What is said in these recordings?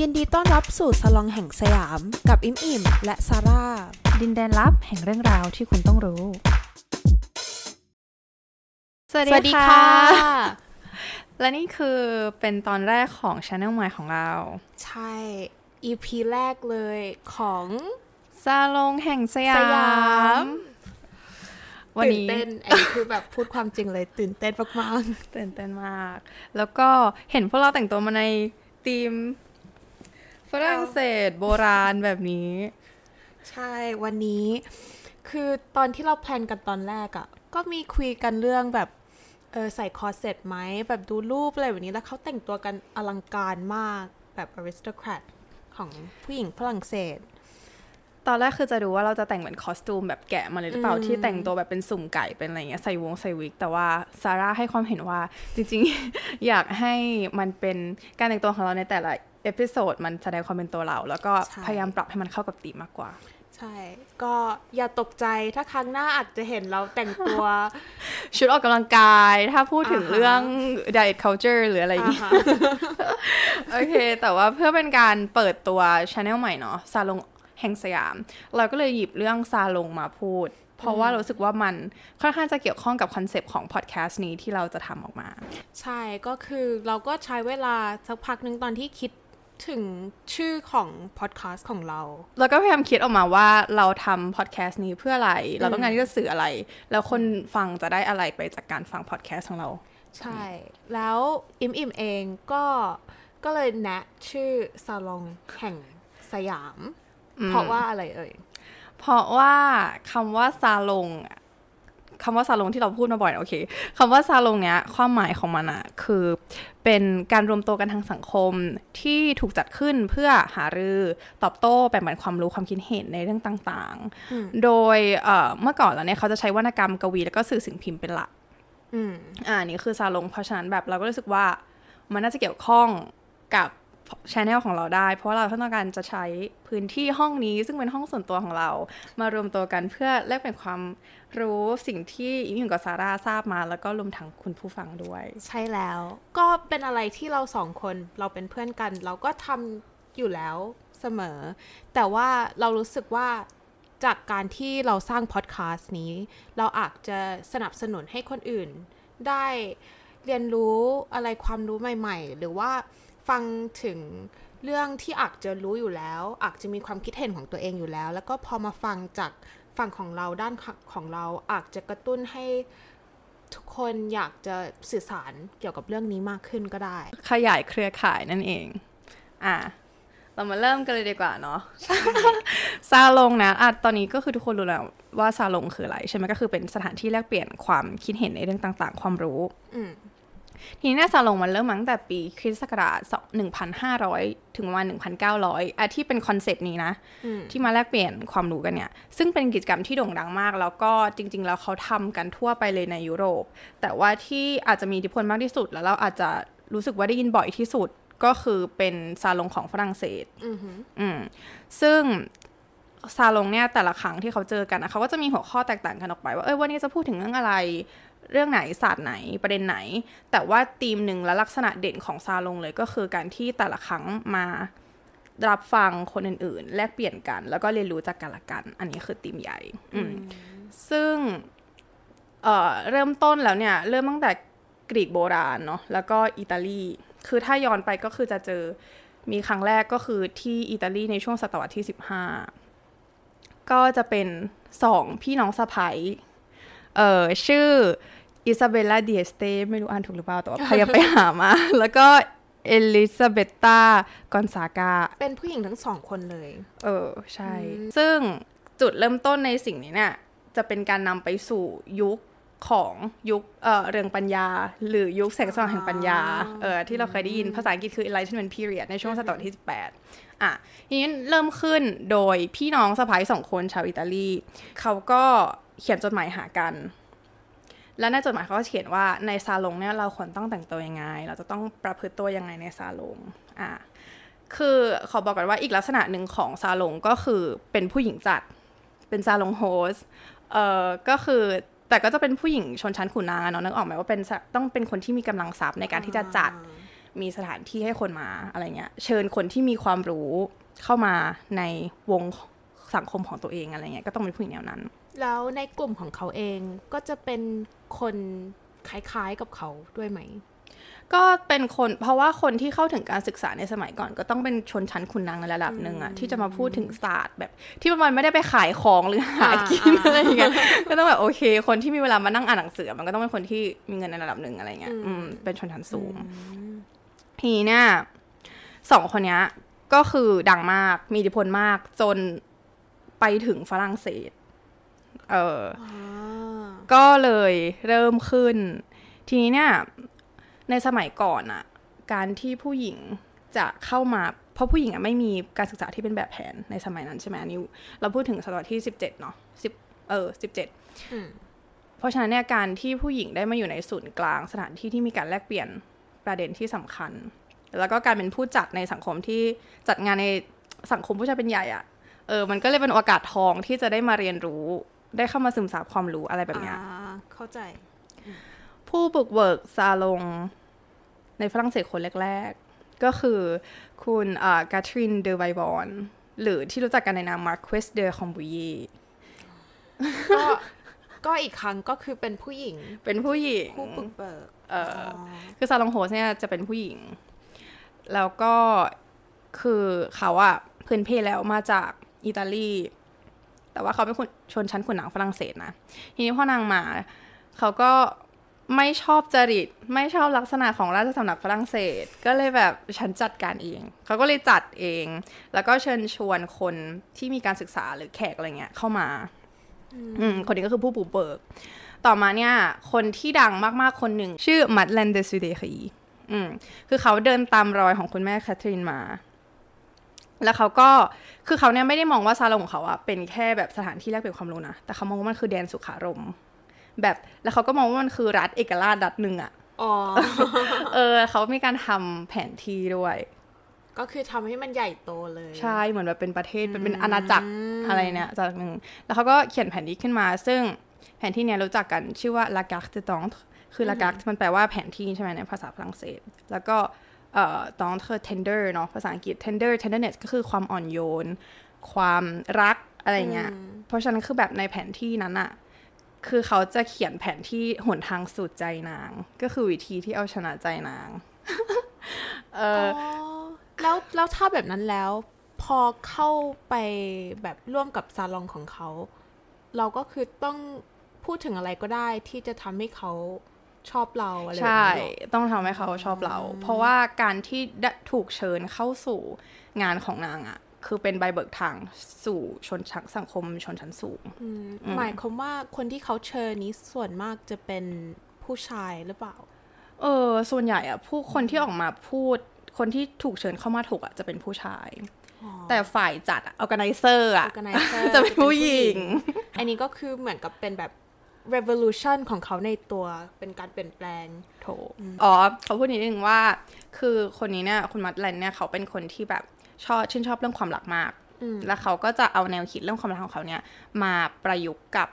ยินดีต้อนรับสู่สลองแห่งสยาม กับอิมอิมและซาร่า ดินแดนลับแห่งเรื่องราวที่คุณต้องรู้ สวัสดีค่ะ และนี่คือเป็นตอนแรกของช anel ใหม่ของเรา ใช่ EP แรกเลยของซาลงแห่งสยาสยามมวันตื่นนี้เต้นอันนี้คือแบบพูดความจริงเลย ตื่นเต้นมากตื่นเต้นมาก แล้วก็เห็นพวกเราแต่งตัวมาในธีม ฝรั่งเศสโบราณแบบนี้ๆใช่วันนี้ คือตอนที่เรา plan กันตอนแรกอะ่ะ ก็มีคุยกันเรื่องแบบเออใส่คอร์เซ็ตไหมแบบดูรูปอะไรแบบนี้แล้วเขาแต่งตัวกันอลังการมากแบบอ r ริส t ต c r a t ของผู้หญิงฝรั่งเศส ตอนแรกคือจะดูว่าเราจะแต่งเหมือน costume แบบแกะมาเลยหรือเปล่าอืมที่แต่งตัวแบบเป็นสุ่มไก่เป็นอะไรเงี้ยใส่วงใส่วิก แต่ว่าซาร่าให้ความเห็นว่าจริงๆ อยากให้มันเป็นการแต่งตัวของเราในแต่ละ episode มันแสดงความเป็นตัวเรา แล้วก็ใช่พยายามปรับให้มันเข้ากับธีมมากกว่า ใช่ ก็อย่าตกใจถ้าครั้งหน้าอาจจะเห็นเราแต่งตัว ชุดออกกำลังกาย ถ้าพูดถึงอ่าฮะเรื่อง diet culture หรืออะไรอย่างอ่างี้ฮะโอเค แต่ว่าเพื่อเป็นการเปิดตัวช anel ใหม่เนาะซาลงแห่งสยาม เราก็เลยหยิบเรื่องซาลงมาพูดเพราะว่ารู้สึกว่ามันค่อนข้างจะเกี่ยวข้องกับคอนเซปต์ของพอดแคสต์นี้ที่เราจะทำออกมา ใช่ก็คือเราก็ใช้เวลาสักพักหนึ่งตอนที่คิด ถึงชื่อของพอดแคสต์ของเราแล้วก็พยายามคิดออกมาว่าเราทำพอดแคสต์นี้เพื่ออะไร เราต้องการที่จะสื่ออะไร แล้วคนฟังจะได้อะไรไปจากการฟังพอดแคสต์ของเรา ใช่ แล้วอิมอิมเองก็ก็เลยแนะชื่อซาลองแห่งสยาม เพราะว่าอะไรเอ่ย เพราะว่าคำว่าซาลงอะ คำว่าซาลงที่เราพูดมาบ่อยนะโอเคคำว่าซาลงเนี้ยความหมายของมันอะคือเป็นการรวมตัวกันทางสังคมที่ถูกจัดขึ้นเพื่อหารือตอบโต้แบ่งปันความรู้ความคิดเห็นในเรื่องต่างอืมๆโดยเอ่อเมื่อก่อนแล้วเนี่ยเขาจะใช้วรรณกรรมกวีแล้วก็สื่อสิ่งพิมพ์เป็นหลักอืมอ่านี่คือซาลงเพราะฉะนั้นแบบเราก็รู้สึกว่ามันน่าจะเกี่ยวข้องกับ ช anel ของเราได้ เพราะว่าเราต้องการจะใช้พื้นที่ห้องนี้ ซึ่งเป็นห้องส่วนตัวของเรา มารวมตัวกันเพื่อแลกเปลี่ยนความรู้สิ่งที่อิงอยู่กับซาร่าทราบมา แล้วก็รวมทั้งคุณผู้ฟังด้วย ใช่แล้ว ก็เป็นอะไรที่เราสองคนเราเป็นเพื่อนกัน เราก็ทำอยู่แล้วเสมอ แต่ว่าเรารู้สึกว่าจากการที่เราสร้างพอดแคสต์นี้ เราอาจจะสนับสนุนให้คนอื่น ได้เรียนรู้อะไรความรู้ใหม่ ๆ หรือว่า ฟังถึงเรื่องที่อาจจะรู้อยู่แล้วอาจจะมีความคิดเห็นของตัวเองอยู่แล้ว แล้วก็พอมาฟังจากฝั่งของเราด้านของเราอาจจะกระตุ้นให้ทุกคนอยากจะสื่อสารเกี่ยวกับเรื่องนี้มากขึ้นก็ได้ ขยายเครือข่ายนั่นเอง อะ เรามาเริ่มกันเลยดีกว่าเนาะซาลงนะอะตอนนี้ก็คือทุกคนรู้แล้วว่าซาลงคืออะไร ใช่ไหมก็คือเป็นสถานที่แลกเปลี่ยนความคิดเห็นในเรื่องต่าง ๆ ความรู้ อืม ทีนี้เนี่ยซาลงมันเริ่มมาตั้งแต่ปีคริสต์ศักราช1,500 ถึงประมาณ1,900อะที่เป็นคอนเซปต์นี้นะอืมที่มาแลกเปลี่ยนความรู้กันเนี่ย ซึ่งเป็นกิจกรรมที่โด่งดังมาก แล้วก็จริง ๆ แล้วเขาทำกันทั่วไปเลยในยุโรป แต่ว่าที่อาจจะมีอิทธิพลมากที่สุด แล้วเราอาจจะรู้สึกว่าได้ยินบ่อยที่สุดก็คือเป็นซาลงของฝรั่งเศสอือหืออืมซึ่งซาลงเนี่ยแต่ละครั้งที่เขาเจอกันนะเขาก็จะมีหัวข้อแตกต่างกันออกไปว่าเออวันนี้จะพูดถึงเรื่องอะไร เรื่องไหนศาสตร์ไหนประเด็นไหน แต่ว่าธีมหนึ่งและลักษณะเด่นของซาลงเลยก็คือการที่แต่ละครั้งมารับฟังคนอื่นๆ แลกเปลี่ยนกัน แล้วก็เรียนรู้จากกันและกัน อันนี้คือธีมใหญ่อืมซึ่งเอ่อเริ่มต้นแล้วเนี่ย เริ่มตั้งแต่กรีกโบราณเนาะแล้วก็อิตาลี คือถ้าย้อนไปก็คือจะเจอมีครั้งแรกก็คือที่อิตาลีในช่วงศตวรรษที่ 15 ก็จะเป็นสองพี่น้องสะใภ้ เอ่อชื่อ Isabella d'Este ไม่รู้อ่านถูกหรือเปล่า แต่ว่าพยายามไปหามา แล้วก็ Elisabetta Gonzaga เป็นผู้หญิงทั้งสองคนเลย เออ ใช่ ซึ่งจุดเริ่มต้นในสิ่งนี้เนี่ย จะเป็นการนำไปสู่ยุคของยุคเอ่อเรืองปัญญา หรือยุคแสงสว่างแห่งปัญญาเออที่เราเคยได้ยินภาษาอังกฤษคือ Enlightenment Period ในช่วงศตวรรษที่ 18 อะทีนี้เริ่มขึ้นโดยพี่น้องสะพ้ายสองคนชาวอิตาลี เขาก็ เขียนจดหมายหากัน และในจดหมายเขาก็เขียนว่าในซาลงเนี่ยเราควรต้องแต่งตัวยังไง เราจะต้องประพฤติตัวยังไงในซาลงอะคือขอบอกก่อนว่าอีกลักษณะหนึ่งของซาลงก็คือเป็นผู้หญิงจัด เป็นซาลงโฮสเอ่อก็คือแต่ก็จะเป็นผู้หญิงชนชั้นขุนนางอะเนาะนึกออกไหมว่าเป็นสต้องเป็นคนที่มีกำลังทรัพย์ในการที่จะจัดมีสถานที่ให้คนมาอะไรเงี้ย เชิญคนที่มีความรู้เข้ามาในวงสังคมของตัวเองอะไรเงี้ยก็ต้องเป็นผู้หญิงแนวนั้น แล้วในกลุ่มของเขาเองก็จะเป็นคนคล้ายๆกับเขาด้วยไหม ก็เป็นคนเพราะว่าคนที่เข้าถึงการศึกษาในสมัยก่อน ก็ต้องเป็นชนชั้นคุณนางในระดับหนึ่งอะที่จะมาพูดถึงศาสตร์แบบ ที่มันไม่ได้ไปขายของหรือหากินอ่าอะไรอย่างเงี้ยก็ต้องแบบโอเค คนที่มีเวลามานั่งอ่านหนังสือ มันก็ต้องเป็นคนที่มีเงินในระดับหนึ่งอะไรเงี้ยอืมเป็นชนชั้นสูงทีนี้เนี่ยสองคนเนี้ยก็คือดังมากมีอิทธิพลมากจนไปถึงฝรั่งเศส เออ ก็เลยเริ่มขึ้น ทีนี้เนี่ย ในสมัยก่อนอะการที่ผู้หญิงจะเข้ามา เพราะผู้หญิงอะไม่มีการศึกษาที่เป็นแบบแผนในสมัยนั้นใช่ไหมนนี้เราพูดถึงศตวรรษที่สิบเจ็ดเนาะสิบเออสิบเจ็ดเพราะฉะนั้นเนี่ยการที่ผู้หญิงได้มาอยู่ในศูนย์กลางสถานที่ที่มีการแลกเปลี่ยนประเด็นที่สำคัญ แล้วก็การเป็นผู้จัดในสังคมที่จัดงานในสังคมผู้ชายเป็นใหญ่อะเออมันก็เลยเป็นโอกาสทองที่จะได้มาเรียนรู้ ได้เข้ามาซึมซับความรู้อะไรแบบเนี้ยอ่าเข้าใจ ผู้บุกเบิกซาลงในฝรั่งเศสคนแรก ๆ ก็คือคุณกาทรินเดอไวบอนหรือที่รู้จักกันในนามมาร์ค u สเดอคอมบูยีก็ก็อีกครั้งก็คือเป็นผู้หญิง เป็นผู้หญิงผู้ปึกเบิกเอออคือซาลองโฮสเนี่ยจะเป็นผู้หญิง แล้วก็คือเขาอะพื้นเพแล้วมาจากอิตาลี แต่ว่าเขาเป็นคนชนชั้นขุนนางฝรั่งเศสนะ ทีนี้พอนางมาเขาก็ไม่ชอบจริต ไม่ชอบลักษณะของราชสำนักฝรั่งเศส ก็เลยแบบฉันจัดการเอง เขาก็เลยจัดเอง แล้วก็เชิญชวนคนที่มีการศึกษาหรือแขกอะไรเงี้ยเข้ามา อืมคนนี้ก็คือผู้บุกเบิก ต่อมาเนี่ย คนที่ดังมากๆคนหนึ่ง ชื่อมัดแลนเดซูเดคีอืมคือเขาเดินตามรอยของคุณแม่แคทเธอรีนมา แล้วเขาก็คือเขาเนี่ยไม่ได้มองว่าซาลงของเขาอะเป็นแค่แบบสถานที่แลกเปลี่ยนความรู้นะ แต่เขามองว่ามันคือแดนสุขารมณ์แบบแล้วเขาก็มองว่ามันคือรัฐเอกราชรัฐหนึ่งอะอ๋อเออเขามีการทำแผนที่ด้วย ก็คือทำให้มันใหญ่โตเลย ใช่เหมือนแบบเป็นประเทศเป็นเป็นอาณาจักรอะไรเนี่ยจากหนึ่งแล้วเขาก็เขียนแผนที่ขึ้นมา ซึ่งแผนที่เนี้ยรู้จักกันชื่อว่า La carte de Tente คือ La carte มันแปลว่าแผนที่ใช่ไหมในภาษาฝรั่งเศส แล้วก็ เอ่อ Tente คือ tender เนาะภาษาอังกฤษ tender tenderness ก็คือความอ่อนโยน ความรักอะไรเงี้ย เพราะฉะนั้นคือแบบในแผนที่นั้นอะคือเขาจะเขียนแผนที่หนทางสู่ใจนาง ก็คือวิธีที่เอาชนะใจนาง เอออ๋อแล้วแล้วถ้าแบบนั้นแล้ว พอเข้าไปแบบร่วมกับซาลองของเขา เราก็คือต้องพูดถึงอะไรก็ได้ที่จะทำให้เขา ชอบเราอะไรแบบใช่นี้หรอต้องทำให้เขาชอบเรา เพราะว่าการที่ได้ถูกเชิญเข้าสู่งานของนางอะคือเป็นใบเบิกทางสู่ชนชั้นสังคมชนชั้นสูงอืมหมายความว่าคนที่เขาเชิญนี้ส่วนมากจะเป็นผู้ชายหรือเปล่า เออ ส่วนใหญ่อะผู้คนที่ออกมาพูด คนที่ถูกเชิญเข้ามาถูกอะจะเป็นผู้ชาย แต่ฝ่ายจัดอะ organizer อะ organizer จะเป็นผู้หญิง อันนี้ก็คือเหมือนกับเป็นแบบ revolution ของเขาในตัวเป็นการเปลี่ยนแปลงโถอ๋อเขาพูดนิดนึงว่า คือคนนี้เนี่ยคุณมัดแลนเนี่ยเขาเป็นคนที่แบบชอบชื่นชอบเรื่องความรักมาก แล้วเขาก็จะเอาแนวคิดเรื่องความรักของเขาเนี่ย มาประยุกต์กับ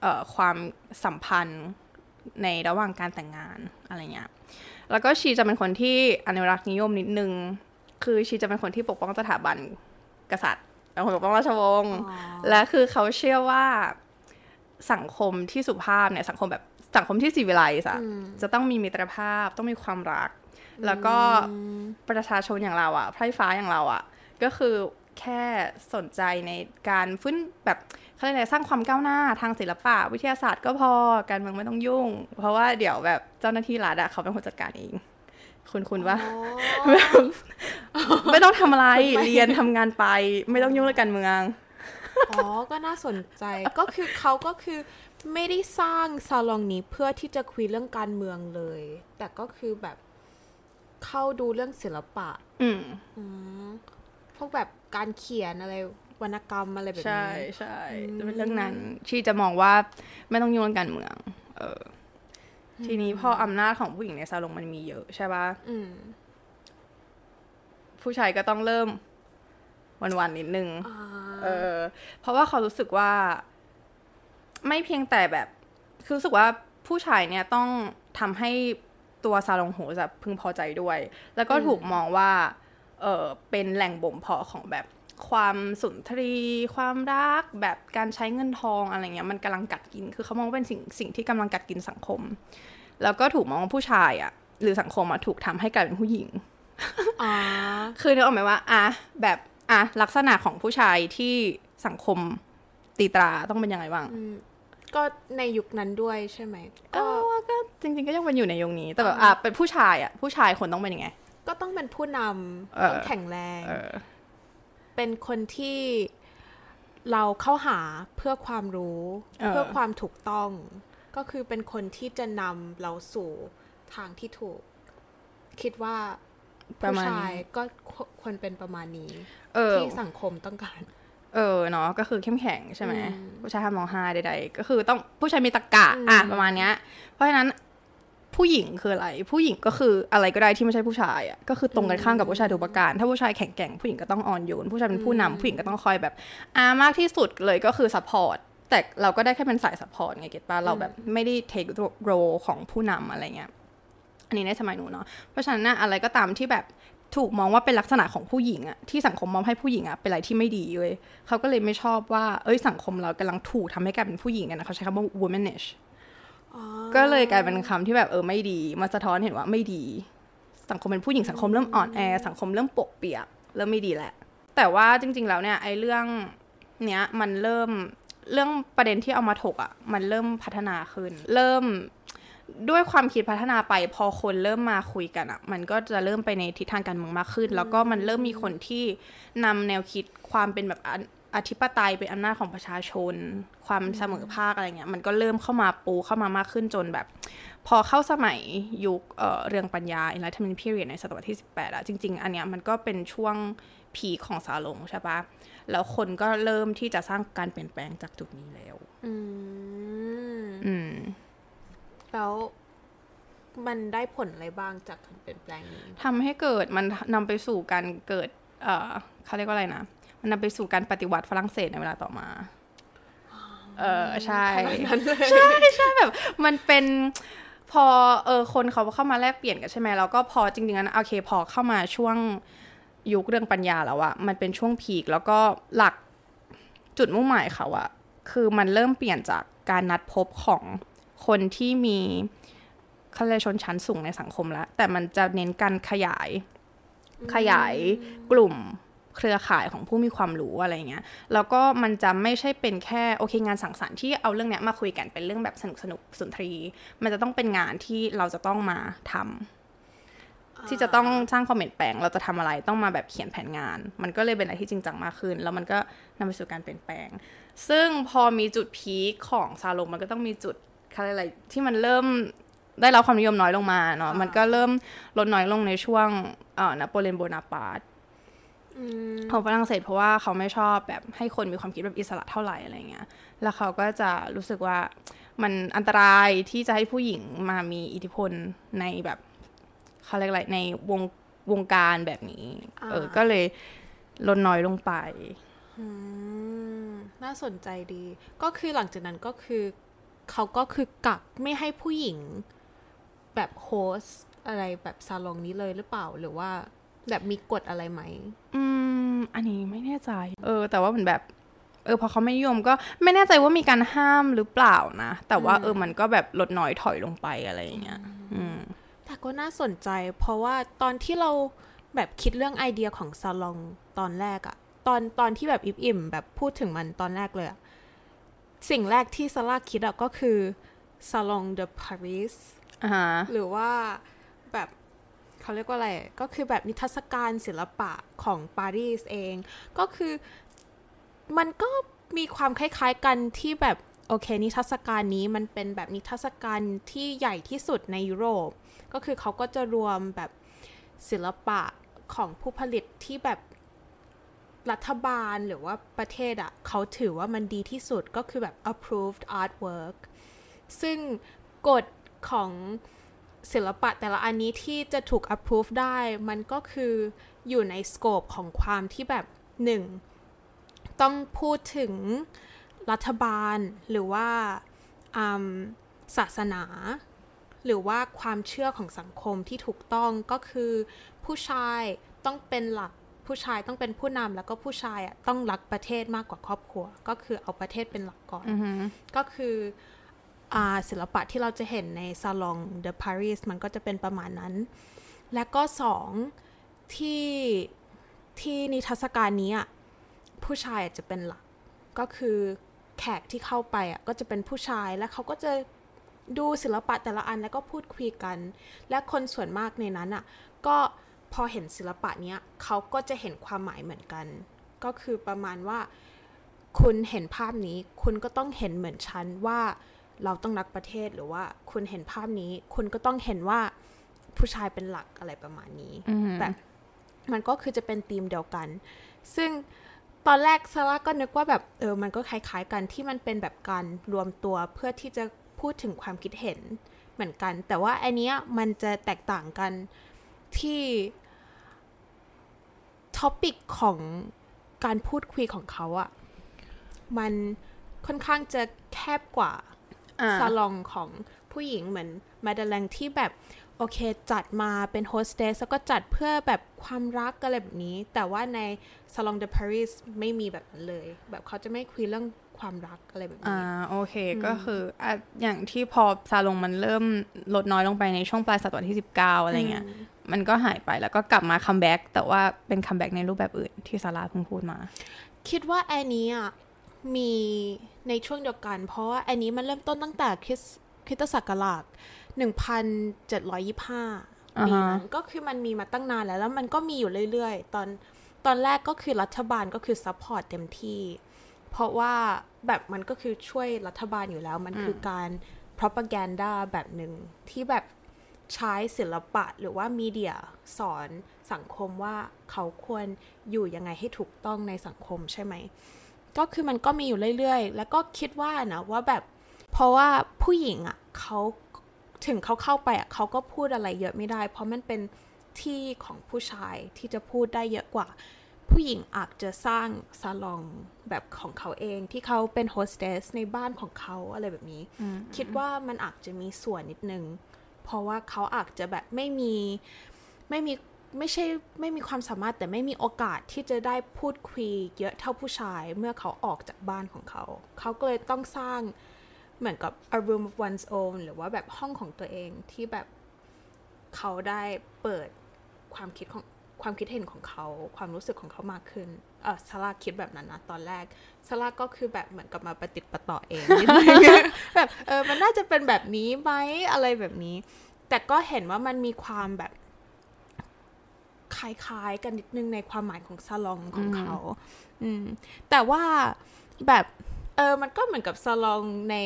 เอ่อความสัมพันธ์ในระหว่างการแต่งงานอะไรเงี้ย แล้วก็ชีจะเป็นคนที่อนุรักษ์นิยมนิดนึง คือชีจะเป็นคนที่ปกป้องสถาบันกษัตริย์เป็นคนปกป้องราชวงศ์ และคือเขาเชื่อว่า สังคมที่สุภาพเนี่ยสังคมแบบสังคมที่สีวิไลซ์อะจะต้องมีมิตรภาพต้องมีความรัก แล้วก็ประชาชนอย่างเราอะไพร่ฟ้าอย่างเราอะก็คือแค่สนใจในการฟื้นแบบเขาเรียกอะไรสร้างความก้าวหน้าทางศิลปะ วิทยาศาสตร์ก็พอการเมืองไม่ต้องยุ่ง เพราะว่าเดี๋ยวแบบเจ้าหน้าที่รัฐอะเขาเป็นคนจัดการเอง คุณคุณว่าแบบไม่ต้องทำอะไรเรียนทำงานไป ไม่ต้องยุ่งเรื่องการเมือง อ๋อ ก็น่าสนใจ ก็คือเขาก็คือไม่ได้สร้างซาลองนี้เพื่อที่จะคุยเรื่องการเมืองเลย แต่ก็คือแบบเข้าดูเรื่องศิลปะ อืมอืมพวกแบบการเขียนอะไรวรรณกรรมอะไรแบบใช่นี้ใช่จะเป็นเรื่องนั้น ชีจะมองว่าไม่ต้องยุ่งเรื่องการเมือง เอออทีนี้พออำนาจของผู้หญิงในซาลงมันมีเยอะใช่ปะอืมผู้ชายก็ต้องเริ่ม วันๆนิดนึงอ่าเออ เพราะว่าเขารู้สึกว่า ไม่เพียงแต่แบบคือรู้สึกว่าผู้ชายเนี่ยต้องทำให้ตัวซาลงโฮจะพึงพอใจด้วย แล้วก็ถูกมองว่า เออเป็นแหล่งบ่มเพาะของแบบความสุนทรี ความรักแบบการใช้เงินทองอะไรเงี้ยมันกำลังกัดกิน คือเขามองว่าเป็นสิ่งสิ่งที่กำลังกัดกินสังคม แล้วก็ถูกมองว่าผู้ชายอะหรือสังคมอะถูกทำให้กลายเป็นผู้หญิงอ๋อคือนึกออกไหมว่า อะแบบ อะลักษณะของผู้ชายที่สังคมตีตราต้องเป็นยังไงบ้างก็ในยุคนั้นด้วยใช่ไหมก็ก็ก็จริง ๆ ก็ยังเป็นอยู่ในยงนี้ แต่แบบอะเป็นผู้ชายอะผู้ชายคนต้องเป็นยังไง ก็ต้องเป็นผู้นเออำต้องแข็งแรงเออเป็นคนที่เราเข้าหาเพื่อความรู้เออเพื่อความถูกต้อง ก็คือเป็นคนที่จะนำเราสู่ทางที่ถูก คิดว่าประ ผู้มาณชายนี้ก็ควรเป็นประมาณนี้เออที่สังคมต้องการ เออเนาะก็คือเข้มแข็งใช่ไหมอืมผู้ชายห้ามร้องไห้ใดๆก็คือต้องผู้ชายมีตะกะอืมอะประมาณเนี้ย เพราะฉะนั้นผู้หญิงคืออะไร ผู้หญิงก็คืออะไรก็ได้ที่ไม่ใช่ผู้ชายอะก็คือตรงกันข้ามกับผู้ชายทุกประการ ถ้าผู้ชายแข็งแกร่งผู้หญิงก็ต้องอ่อนโยน ผู้ชายเป็นผู้นำผู้หญิงก็ต้องคอยแบบอ่ามากที่สุดเลยก็คือ support แต่เราก็ได้แค่เป็นสาย support ไง get ป่ะเราแบบไม่ได้ take role ของผู้นำอะไรเงี้ยอั นนี้ในสมัยนู้นเนาะเพราะฉะนั้นนะอะไรก็ตามที่แบบถูกมองว่าเป็นลักษณะของผู้หญิงอะที่สังคมมองให้ผู้หญิงอะเป็นอะไรที่ไม่ดีเว้ยเขาก็เลยไม่ชอบว่าเอ้ยสังคมเรากำลังถูกทำให้กลายเป็นผู้หญิงกันนะเขาใช้คำว่า womanish ก็เลยกลายเป็นคำที่แบบเออไม่ดีมาสะท้อนเห็นว่าไม่ดี สังคมเป็นผู้หญิงสังคมเริ่มอ่อนแอสังคมเริ่มปกเปียกเริ่มไม่ดีแหละ แต่ว่าจริง ๆ แล้วเนี่ยไอ้เรื่องเนี้ยมันเริ่มเรื่องประเด็นที่เอามาถกอะ่ะมันเริ่มพัฒนาขึ้น เริ่ม ด้วยความคิดพัฒนาไปพอคนเริ่มมาคุยกันอะ่ะ มันก็จะเริ่มไปในทิศทางการเมืองมากขึ้น แล้วก็มันเริ่มมีคนที่นำแนวคิดความเป็นแบบออธิปไตยเป็นอำนาจของประชาชน ความเสมอภาคอะไรเงี้ยมันก็เริ่มเข้ามาปูเข้ามามากขึ้นจนแบบ พอเข้าสมัยยุคเอ่อเรืองปัญญา Enlightenment period ในศตวรรษที่ 18อะจริง ๆ อันเนี้ยมันก็เป็นช่วงพีคของซาลงใช่ปะแล้วคนก็เริ่มที่จะสร้างการเปลี่ยนแปลงจากจุดนี้แล้ว อืมอืม แล้วมันได้ผลอะไรบ้างจากการเปลี่ยนแปลงนี้ทำให้เกิดมันนำไปสู่การเกิดเอ่อเขาเรียกว่าอะไรนะ มันนำไปสู่การปฏิวัติฝรั่งเศสในเวลาต่อมา เออใช่ใช่ใช่แบบ มันเป็นพอเออคนเขาเข้ามาแลกเปลี่ยนกันใช่ไหมแล้วก็พอจริงๆนั้นโอเคพอเข้ามาช่วงยุคเรื่องปัญญาแล้วอะมันเป็นช่วงพีคแล้วก็หลักจุดมุ่งหมายเขาอะคือมันเริ่มเปลี่ยนจากการนัดพบของ คนที่มีข้าราชนชั้นสูงในสังคมแล้ว แต่มันจะเน้นการขยาย ขยายกลุ่มเครือข่ายของผู้มีความรู้อะไรเงี้ย แล้วก็มันจะไม่ใช่เป็นแค่โอเคงานสังสรรค์ที่เอาเรื่องเนี้ยมาคุยกันเป็นเรื่องแบบสนุกสนุกๆสุนทรี มันจะต้องเป็นงานที่เราจะต้องมาทำที่จะต้องสร้างความเปลี่ยนแปลง เราจะทำอะไรต้องมาแบบเขียนแผนงาน มันก็เลยเป็นอะไรที่จริงจังมากขึ้น แล้วมันก็นำไปสู่การเปลี่ยนแปลง ซึ่งพอมีจุดพีคของซาลงมันก็ต้องมีจุด อะไรที่มันเริ่มได้รับความนิยมน้อยลงมาเนาะมันก็เริ่มลดน้อยลงในช่วงเอ่อนโปเลียนโบนาปาร์ตอืมของฝรั่งเศสเพราะว่าเขาไม่ชอบแบบให้คนมีความคิดแบบอิสระเท่าไหร่อะไรเงี้ย แล้วเขาก็จะรู้สึกว่ามันอันตรายที่จะให้ผู้หญิงมามีอิทธิพลในแบบเขาเรียกอะไรในวงวงการแบบนี้อ่าเออก็เลยลดน้อยลงไปอืมน่าสนใจดี ก็คือหลังจากนั้นก็คือ เขาก็คือกักไม่ให้ผู้หญิงแบบโฮสต์อะไรแบบซาลงนี้เลยหรือเปล่าหรือว่าแบบมีกฎอะไรไหม อืม อันนี้ไม่แน่ใจ เออ แต่ว่าเหมือนแบบ เออ พอเขาไม่นิยมก็ไม่แน่ใจว่ามีการห้ามหรือเปล่านะ แต่ว่าอืมเออ มันก็แบบลดน้อยถอยลงไปอะไรอย่างเงี้ย อืม แต่ก็น่าสนใจ เพราะว่าตอนที่เราแบบคิดเรื่องไอเดียของซาลองตอนแรกอะตอนตอนที่แบบอิ่มอิ่มๆแบบพูดถึงมันตอนแรกเลยอะ สิ่งแรกที่ซาร่าคิดอะก็คือซาลองเดอะปารีสอ่าฮะหรือว่าแบบเขาเรียกว่าอะไร ก็คือแบบนิทรรศการศิลปะของปารีสเอง ก็คือมันก็มีความคล้ายๆกันที่แบบโอเค นิทรรศการนี้มันเป็นแบบนิทรรศการที่ใหญ่ที่สุดในยุโรป ก็คือเขาก็จะรวมแบบศิลปะของผู้ผลิตที่แบบ รัฐบาลหรือว่าประเทศอะ่ะเขาถือว่ามันดีที่สุดก็คือแบบ approved artwork ซึ่งกฎของศิลปะแต่ละอันนี้ที่จะถูก approve ได้ มันก็คืออยู่ในสโคปของความที่แบบหนึ่งต้องพูดถึงรัฐบาลหรือว่าอืมศาสนา หรือว่าความเชื่อของสังคมที่ถูกต้องก็คือผู้ชายต้องเป็นหลัก ผู้ชายต้องเป็นผู้นำแล้วก็ผู้ชายอะต้องรักประเทศมากกว่าครอบครัว ก็คือเอาประเทศเป็นหลักก่อนอือฮึก็คืออาศิลปะที่เราจะเห็นในซาลองเดอะปารีสมันก็จะเป็นประมาณนั้น และก็สองที่ที่นิทรรศการนี้อะผู้ชายอะจะเป็นหลัก ก็คือแขกที่เข้าไปอะก็จะเป็นผู้ชายแล้วเขาก็จะดูศิลปะแต่ละอันแล้วก็พูดคุยกัน และคนส่วนมากในนั้นอะก็ พอเห็นศิลปะเนี้ยเขาก็จะเห็นความหมายเหมือนกัน ก็คือประมาณว่า คุณเห็นภาพนี้ คุณก็ต้องเห็นเหมือนฉันว่าเราต้องรักประเทศหรือว่าคุณเห็นภาพนี้ คุณก็ต้องเห็นว่าผู้ชายเป็นหลักอะไรประมาณนี้อือฮึแบบมันก็คือจะเป็นธีมเดียวกัน ซึ่งตอนแรกซาร่าก็นึกว่าแบบเออมันก็คล้ายๆกันที่มันเป็นแบบการรวมตัวเพื่อที่จะพูดถึงความคิดเห็นเหมือนกัน แต่ว่าอันเนี้ยมันจะแตกต่างกันที่ ท็อปิกของการพูดคุยของเขาอะมันค่อนข้างจะแคบกว่าอ่าซาลองของผู้หญิงเหมือนมาดาเลงที่แบบ โอเคจัดมาเป็น hostess แล้วก็จัดเพื่อแบบความรักอะไรแบบนี้ แต่ว่าใน salon de Paris ไม่มีแบบนั้นเลย แบบเขาจะไม่คุยเรื่อง ความรักอะไรแบบอ่านี้โอเคก็คืออะอย่างที่พอซาลงมันเริ่มลดน้อยลงไปในช่วงปลายศตวรรษที่ 19 อะไรเงี้ยมันก็หายไปแล้วก็กลับมา comeback แต่ว่าเป็น comeback ในรูปแบบอื่นที่ซาร่าเพิ่งพูดมา คิดว่าแอนนี้อะมีในช่วงเดียวกัน เพราะว่าอันนี้มันเริ่มต้นตั้งแต่คริสคริสตศักราช1725อ่าปีฮะนั้นก็คือมันมีมาตั้งนานแล้ว แล้วมันก็มีอยู่เรื่อยๆ ตอนตอนแรกก็คือรัฐบาลก็คือ support เต็มที่ เพราะว่าแบบมันก็คือช่วยรัฐบาลอยู่แล้ว มันคือการ propaganda แบบหนึ่งที่แบบใช้ศิลปะหรือว่า media สอนสังคมว่าเขาควรอยู่ยังไงให้ถูกต้องในสังคมใช่ไหม ก็คือมันก็มีอยู่เรื่อยๆ แล้วก็คิดว่านะว่าแบบเพราะว่าผู้หญิงอะเขาถึงเขาเข้าไปอะเขาก็พูดอะไรเยอะไม่ได้ เพราะมันเป็นที่ของผู้ชายที่จะพูดได้เยอะกว่า ผู้หญิงอาจจะสร้างซาลองแบบของเขาเองที่เขาเป็นโฮสเตสในบ้านของเขาอะไรแบบนี้ คิดว่ามันอาจจะมีส่วนนิดนึง เพราะว่าเขาอาจจะแบบไม่มีไม่มีไม่ใช่ไม่มีความสามารถแต่ไม่มีโอกาสที่จะได้พูดคุยเยอะเท่าผู้ชายเมื่อเขาออกจากบ้านของเขา เขาก็เลยต้องสร้างเหมือนกับ a room of one's own หรือว่าแบบห้องของตัวเองที่แบบเขาได้เปิดความคิดของ ความคิดเห็นของเขาความรู้สึกของเขามากขึ้นเออซาร่าคิดแบบนั้นนะตอนแรกซาร่าก็คือแบบเหมือนกับมาประติดประต่อเองนิดนึงแบบเออมันน่าจะเป็นแบบนี้ไหมอะไรแบบนี้ แต่ก็เห็นว่ามันมีความแบบคล้ายๆกันนิดนึงในความหมายของซาลองของเขา อืม แต่ว่าแบบ เออ มันก็เหมือนกับซาลองใน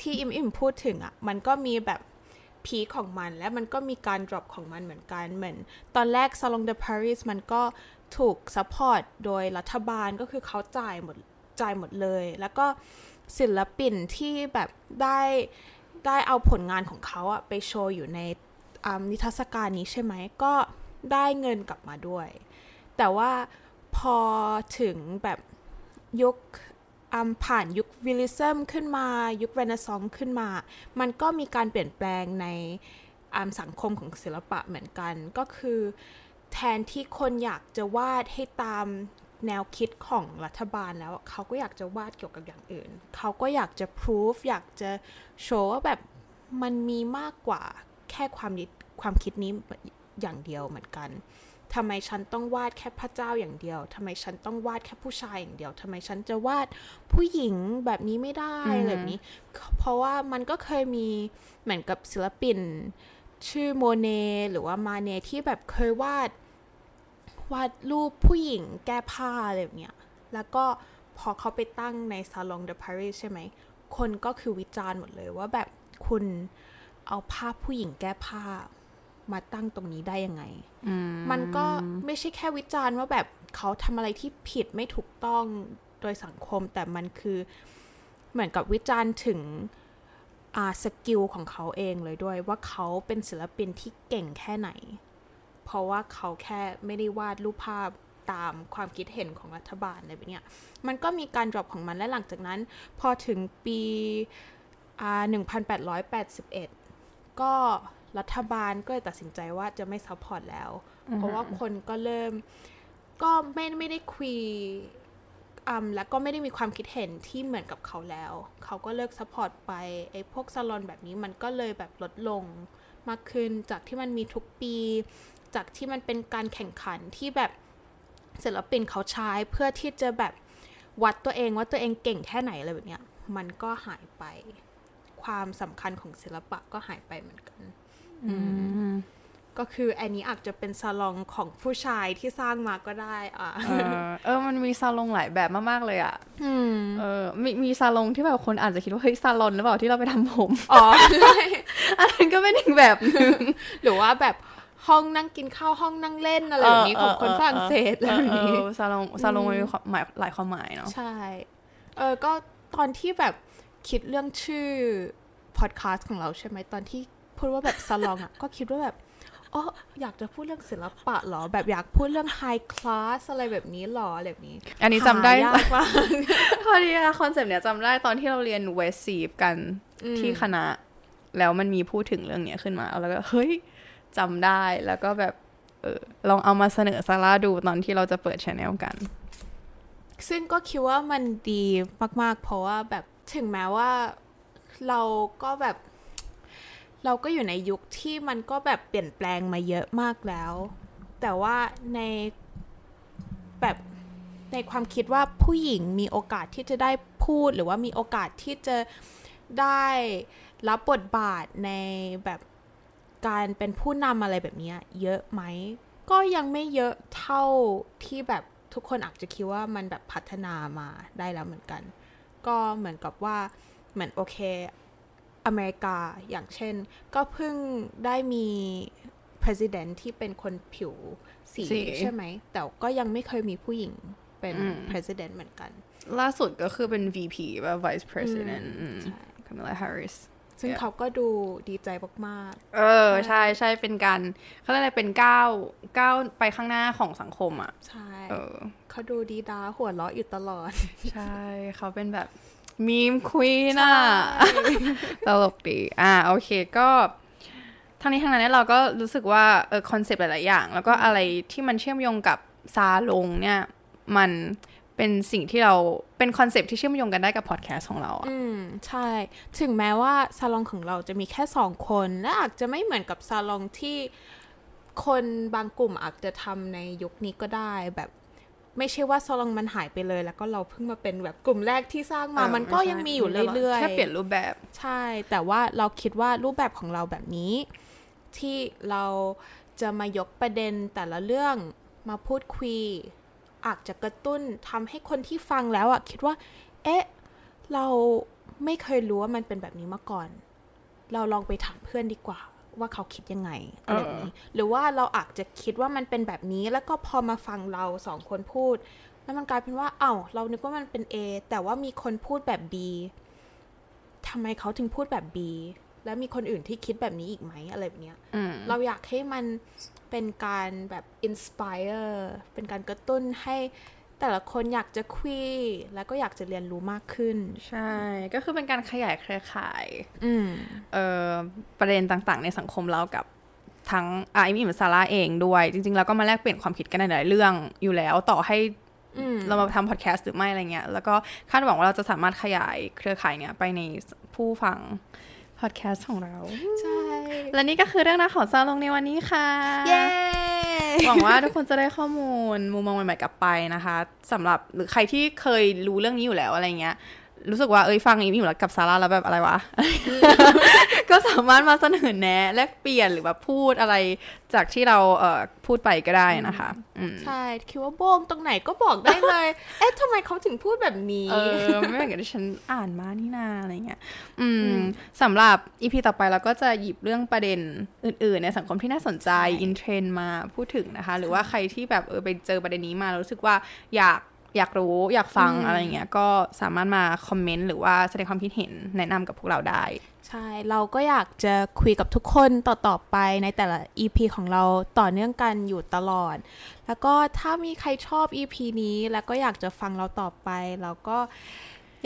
ที่อิมอิมพูดถึงอะ่ะ มันก็มีแบบ peak ของมัน และมันก็มีการ drop ของมันเหมือนกันเหมือน ตอนแรก Salon de Paris มันก็ถูก support โดยรัฐบาลก็คือเขาจ่ายหมดจ่ายหมดเลย แล้วก็ศิลปินที่แบบได้ได้เอาผลงานของเขาอะไปโชว์อยู่ในนิทรรศการนี้ใช่ไหมก็ได้เงินกลับมาด้วย แต่ว่าพอถึงแบบยุค ผ่านยุควิลิซึมขึ้นมา ยุคเรเนซองส์ขึ้นมา มันก็มีการเปลี่ยนแปลงในสังคมของศิลปะเหมือนกัน ก็คือแทนที่คนอยากจะวาดให้ตามแนวคิดของรัฐบาลแล้วเขาก็อยากจะวาดเกี่ยวกับอย่างอื่น เขาก็อยากจะพิสูจอยากจะโชว์ว่าแบบมันมีมากกว่าแค่ความความคิดนี้อย่างเดียวเหมือนกัน ทำไมฉันต้องวาดแค่พระเจ้าอย่างเดียวทำไมฉันต้องวาดแค่ผู้ชายอย่างเดียวทำไมฉันจะวาดผู้หญิงแบบนี้ไม่ได้อือฮึอะไรแบบนี้ เพราะว่ามันก็เคยมีเหมือนกับศิลปิน ชื่อโมเนหรือว่ามาเนที่แบบเคยวาดวาดรูปผู้หญิงแก้ผ้าอะไรแบบเนี้ยแล้วก็พอเขาไปตั้งในซาลองเดอะปารีสใช่ไหม คนก็คือวิจารณ์หมดเลยว่าแบบคุณเอาภาพผู้หญิงแก้ผ้า มาตั้งตรงนี้ได้ยังไงอืมมันก็ไม่ใช่แค่วิจารณ์ว่าแบบเขาทำอะไรที่ผิดไม่ถูกต้องโดยสังคม แต่มันคือเหมือนกับวิจารณ์ถึงอา skill ของเขาเองเลยด้วย ว่าเขาเป็นศิลปินที่เก่งแค่ไหน เพราะว่าเขาแค่ไม่ได้วาดรูปภาพตามความคิดเห็นของรัฐบาลอะไรแบบเนี้ยมันก็มีการ drop ของมันและหลังจากนั้น พอถึงปีอ่า1881 ก็ รัฐบาลก็เลยตัดสินใจว่าจะไม่ support แล้ว เพราะว่าคนก็เริ่มก็ไม่ไม่ได้คุยอืมแล้วก็ไม่ได้มีความคิดเห็นที่เหมือนกับเขาแล้ว เขาก็เลิก support ไปไอ้พวกซาลอนแบบนี้มันก็เลยแบบลดลงมากขึ้นจากที่มันมีทุกปี จากที่มันเป็นการแข่งขันที่แบบศิลปินเขาใช้เพื่อที่จะแบบวัดตัวเองว่าตัวเองเก่งแค่ไหนอะไรแบบเนี้ยมันก็หายไป ความสำคัญของศิลปะก็หายไปเหมือนกันอืม ก็คืออันนี้อาจจะเป็นซาลองของผู้ชายที่สร้างมาก็ได้อะเออเออมันมีซาลงหลายแบบมากๆเลยอะอืมเออ มีมีซาลงที่แบบคนอาจจะคิดว่าเฮ้ยซาลอนหรือเปล่าที่เราไปทำผม อ๋ออันนั้นก็เป็นอีกแบบหนึงหรือว่าแบบห้องนั่งกินข้าวห้องนั่งเล่นอะไรแบบนี้ของคนฝรั่งเศสอะไรแบบนี้เออซาลงซาลงมันมีความหมายหลายความหมายเนาะ ใช่ เออ ก็ตอนที่แบบคิดเรื่องชื่อพอดแคสต์ของเราใช่ไหมตอนที่ พูดว่าแบบซาลองอะ ก็คิดว่าแบบอ๋ออยากจะพูดเรื่องศิลปะเหรอ แบบอยากพูดเรื่อง high class อะไรแบบนี้เหรออะไรแบบนี้ อันนี้จำได้หายากมากพอดีอะ concept เนี้ยจำได้ตอนที่เราเรียน West Civ กันที่คณะ แล้วมันมีพูดถึงเรื่องเนี้ยขึ้นมาแล้วก็เฮ้ยจำได้แล้วก็แบบเออลองเอามาเสนอซาร่าดูตอนที่เราจะเปิด channel กัน ซึ่งก็คิดว่ามันดีมาก ๆ เพราะว่าแบบถึงแม้ว่าเราก็แบบ เราก็อยู่ในยุคที่มันก็แบบเปลี่ยนแปลงมาเยอะมากแล้ว แต่ว่าในแบบในความคิดว่าผู้หญิงมีโอกาสที่จะได้พูดหรือว่ามีโอกาสที่จะได้รับบทบาทในแบบการเป็นผู้นำอะไรแบบนี้เยอะไหม ก็ยังไม่เยอะเท่าที่แบบทุกคนอาจจะคิดว่ามันแบบพัฒนามาได้แล้วเหมือนกัน ก็เหมือนกับว่าเหมือนโอเค อเมริกาอย่างเช่น ก็เพิ่งได้มี president ที่เป็นคนผิวสีสีใช่ไหม แต่ก็ยังไม่เคยมีผู้หญิงเป็นอืม president เหมือนกัน ล่าสุดก็คือเป็น VP แบบ Vice President อืมใช่คามิลาแฮร์ริสซึ่ง Yeah. เขาก็ดูดีใจมากเออ ใช่ใช่เป็นการเขาเรียกอะไรเป็นก้าวก้าวไปข้างหน้าของสังคมอะๆใช่ เออเขาดูดีดาหัวเราะอยู่ตลอด ใช่ เขาเป็นแบบ meme queen อะตลกดีอ่าโอเคก็ทั้งนี้ทั้งนั้นเนี่ยเราก็รู้สึกว่าเออ concept หลาย ๆ อย่าง แล้วก็อะไรที่มันเชื่อมโยงกับซาลงเนี่ย มันเป็นสิ่งที่เราเป็น concept ที่เชื่อมโยงกันได้กับพอดแคสต์ของเราอะอืม ใช่ ถึงแม้ว่าซาลองของเราจะมีแค่สองคน และอาจจะไม่เหมือนกับซาลองที่คนบางกลุ่มอาจจะทำในยุคนี้ก็ได้แบบ ไม่ใช่ว่าซาลองมันหายไปเลย แล้วก็เราเพิ่งมาเป็นแบบกลุ่มแรกที่สร้างมาเออมันก็ไใช่ยังมีอยู่เรื่อยๆแค่เปลี่ยนรูปแบบ ใช่ แต่ว่าเราคิดว่ารูปแบบของเราแบบนี้ ที่เราจะมายกประเด็นแต่ละเรื่องมาพูดคุย อาจจะกระตุ้นทำให้คนที่ฟังแล้วอะคิดว่า เอ๊ะ เราไม่เคยรู้ว่ามันเป็นแบบนี้มาก่อน เราลองไปถามเพื่อนดีกว่า ว่าเขาคิดยังไงอะไรแบบนี้ หรือว่าเราอาจจะคิดว่ามันเป็นแบบนี้ แล้วก็พอมาฟังเราสองคนพูด แล้วมันกลายเป็นว่า เอ้า เรานึกว่ามันเป็น A แต่ว่ามีคนพูดแบบ B ทำไมเขาถึงพูดแบบ B แล้วมีคนอื่นที่คิดแบบนี้อีกไหมอะไรแบบเนี้ยอืมเราอยากให้มันเป็นการแบบ inspire เป็นการกระตุ้นให้ แต่ละคนอยากจะคุย แล้วก็อยากจะเรียนรู้มากขึ้น ใช่ ก็คือเป็นการขยายเครือข่ายอืมเอ่อประเด็นต่างๆ ในสังคมเรากับทั้งอาอิมอิมซาร่าเองด้วย จริง ๆ แล้วก็มาแลกเปลี่ยนความคิดกันในหลายๆเรื่องอยู่แล้วต่อให้อืมเรามาทำพอดแคสต์หรือไม่อะไรเงี้ย แล้วก็คาดหวังว่าเราจะสามารถขยายเครือข่ายเนี้ยไปในผู้ฟังพอดแคสต์ของเรา ใช่ และนี่ก็คือเรื่องราวของซาลงในวันนี้ค่ะ เย้ หวังว่าทุกคนจะได้ข้อมูลมุมมองใหม่ๆกลับไปนะคะสำหรับหรือใครที่เคยรู้เรื่องนี้อยู่แล้วอะไรเงี้ย รู้สึกว่าเอ้ยฟังอีมีอยู่แล้วกับซาร่าแล้วแบบอะไรวะ ก็สามารถมาเสนอแนะแลกเปลี่ยนหรือแบบพูดอะไรจากที่เราเอ่อพูดไปก็ได้นะคะอืมใช่คิดว่าโบงตรงไหนก็บอกได้เลย เอ๊ะทำไมเขาถึงพูดแบบนี้ เออ ไม่เหมือนกับที่ฉันอ่านมานี่นาอะไรเงี้ยอืมสำหรับอีพีต่อไปเราก็จะหยิบเรื่องประเด็นอื่น ๆ ในสังคมที่น่าสนใจใช่อินเทรนมาพูดถึงนะคะ หรือว่าใครที่แบบเออไปเจอประเด็นนี้มาแล้วรู้สึกว่าอยาก อยากรู้อยากฟังอะไรเงี้ยก็สามารถมาคอมเมนต์หรือว่าแสดงความคิดเห็นแนะนำกับพวกเราได้ ใช่ เราก็อยากจะคุยกับทุกคนต่อ ๆ ไปในแต่ละ EP ของเราต่อเนื่องกันอยู่ตลอด แล้วก็ถ้ามีใครชอบ EP นี้แล้วก็อยากจะฟังเราต่อไปเราก็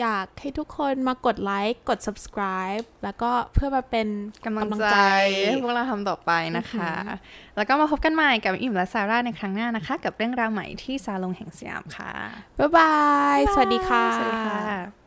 อยากให้ทุกคนมากดไลค์กด subscribe แล้วก็เพื่อมาเป็นกำลังใจให้พวกเราทำต่อไปนะคะ แล้วก็มาพบกันใหม่กับอิ่มและซาร่าในครั้งหน้านะคะ กับเรื่องราวใหม่ที่ซาลงแห่งสยามค่ะ บ๊ายบาย สวัสดีค่ะ สวัสดีค่ะ